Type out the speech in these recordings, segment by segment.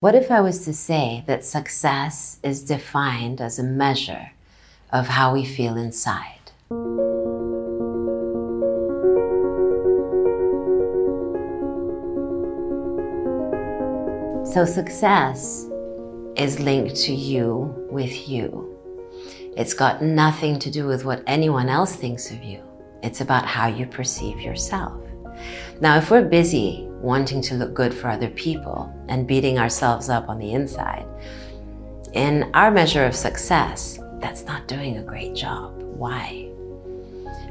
What if I was to say that success is defined as a measure of how we feel inside? So, success is linked to you with you. It's got nothing to do with what anyone else thinks of you. It's about how you perceive yourself. Now, if we're busy wanting to look good for other people and beating ourselves up on the inside. In our measure of success, that's not doing a great job. Why?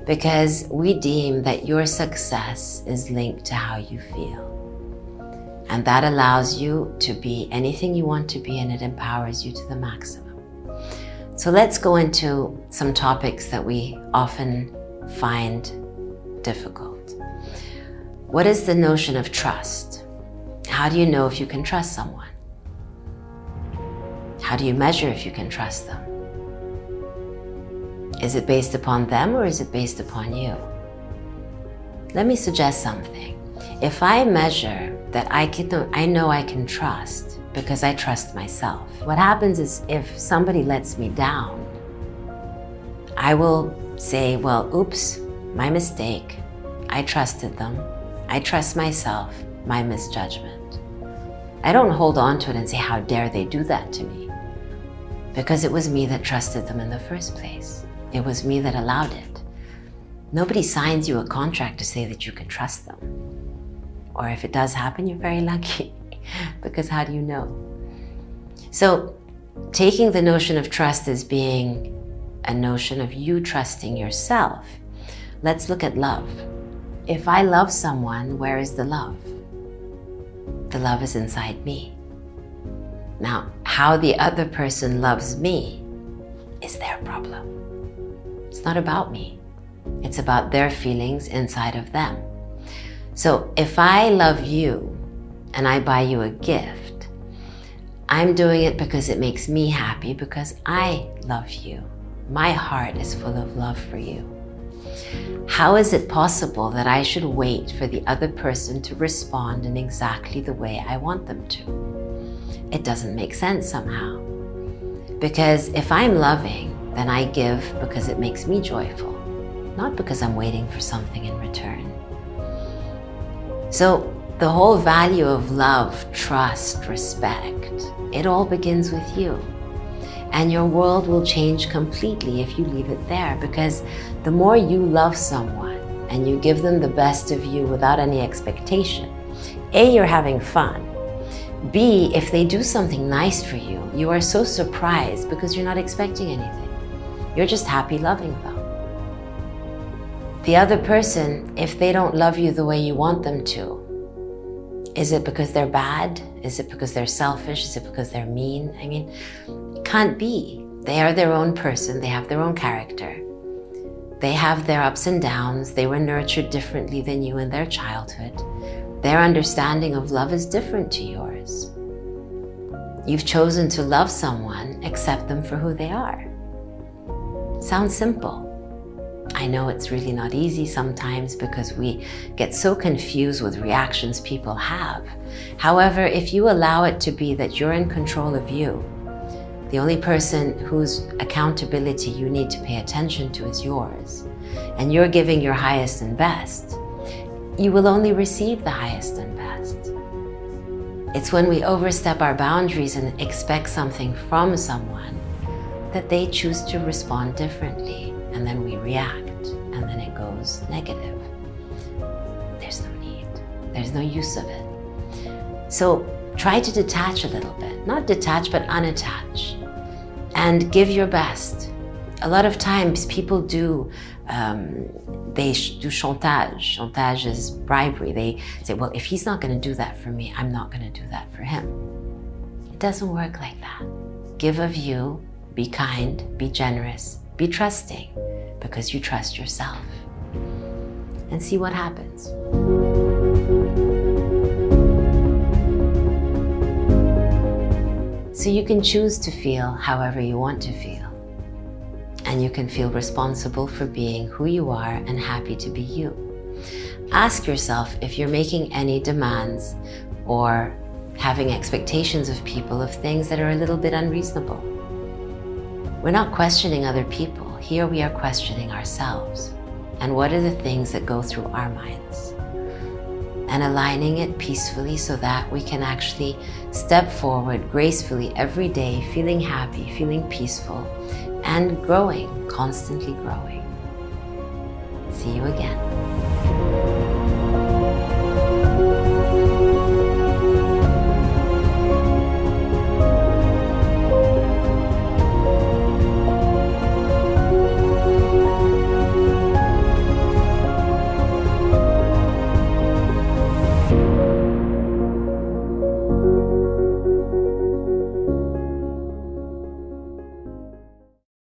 Because we deem that your success is linked to how you feel. And that allows you to be anything you want to be and it empowers you to the maximum. So let's go into some topics that we often find difficult. What is the notion of trust? How do you know if you can trust someone? How do you measure if you can trust them? Is it based upon them or is it based upon you? Let me suggest something. If I measure that I can I know I can trust because I trust myself. What happens is if somebody lets me down, I will say, well, oops, my mistake. I trusted them. I trust myself, my misjudgment. I don't hold on to it and say, How dare they do that to me? Because it was me that trusted them in the first place. It was me that allowed it. Nobody signs you a contract to say that you can trust them. Or if it does happen, you're very lucky. because how do you know? So, taking the notion of trust as being a notion of you trusting yourself, let's look at love. If I love someone, where is the love? The love is inside me. Now, how the other person loves me is their problem. It's not about me, it's about their feelings inside of them. So if I love you and I buy you a gift, I'm doing it because it makes me happy because I love you. My heart is full of love for you. How is it possible that I should wait for the other person to respond in exactly the way I want them to? It doesn't make sense somehow. Because if I'm loving, then I give because it makes me joyful, not because I'm waiting for something in return. So, the whole value of love, trust, respect, it all begins with you. And your world will change completely if you leave it there because the more you love someone and you give them the best of you without any expectation, A, you're having fun. B, if they do something nice for you, you are so surprised because you're not expecting anything. You're just happy loving them. The other person, if they don't love you the way you want them to, is it because they're bad? Is it because they're selfish? Is it because they're mean? I mean, it can't be. They are their own person, they have their own character. They have their ups and downs. They were nurtured differently than you in their childhood. Their understanding of love is different to yours. You've chosen to love someone, accept them for who they are. Sounds simple. I know it's really not easy sometimes because we get so confused with reactions people have. However, if you allow it to be that you're in control of you, the only person whose accountability you need to pay attention to is yours, and you're giving your highest and best, you will only receive the highest and best. It's when we overstep our boundaries and expect something from someone that they choose to respond differently, and then we react, goes negative. There's no need, there's no use of it. So try to detach a little bit. Not detach, but unattach and give your best. A lot of times people do um, they do chantage. Chantage is bribery. They say, well, if he's not going to do that for me, I'm not going to do that for him. It doesn't work like that. Give of you, be kind, be generous, be trusting because you trust yourself. And see what happens. So you can choose to feel however you want to feel. And you can feel responsible for being who you are and happy to be you. Ask yourself if you're making any demands or having expectations of people of things that are a little bit unreasonable. We're not questioning other people. Here we are questioning ourselves. And what are the things that go through our minds? And aligning it peacefully so that we can actually step forward gracefully every day, feeling happy, feeling peaceful, and growing, constantly growing. See you again.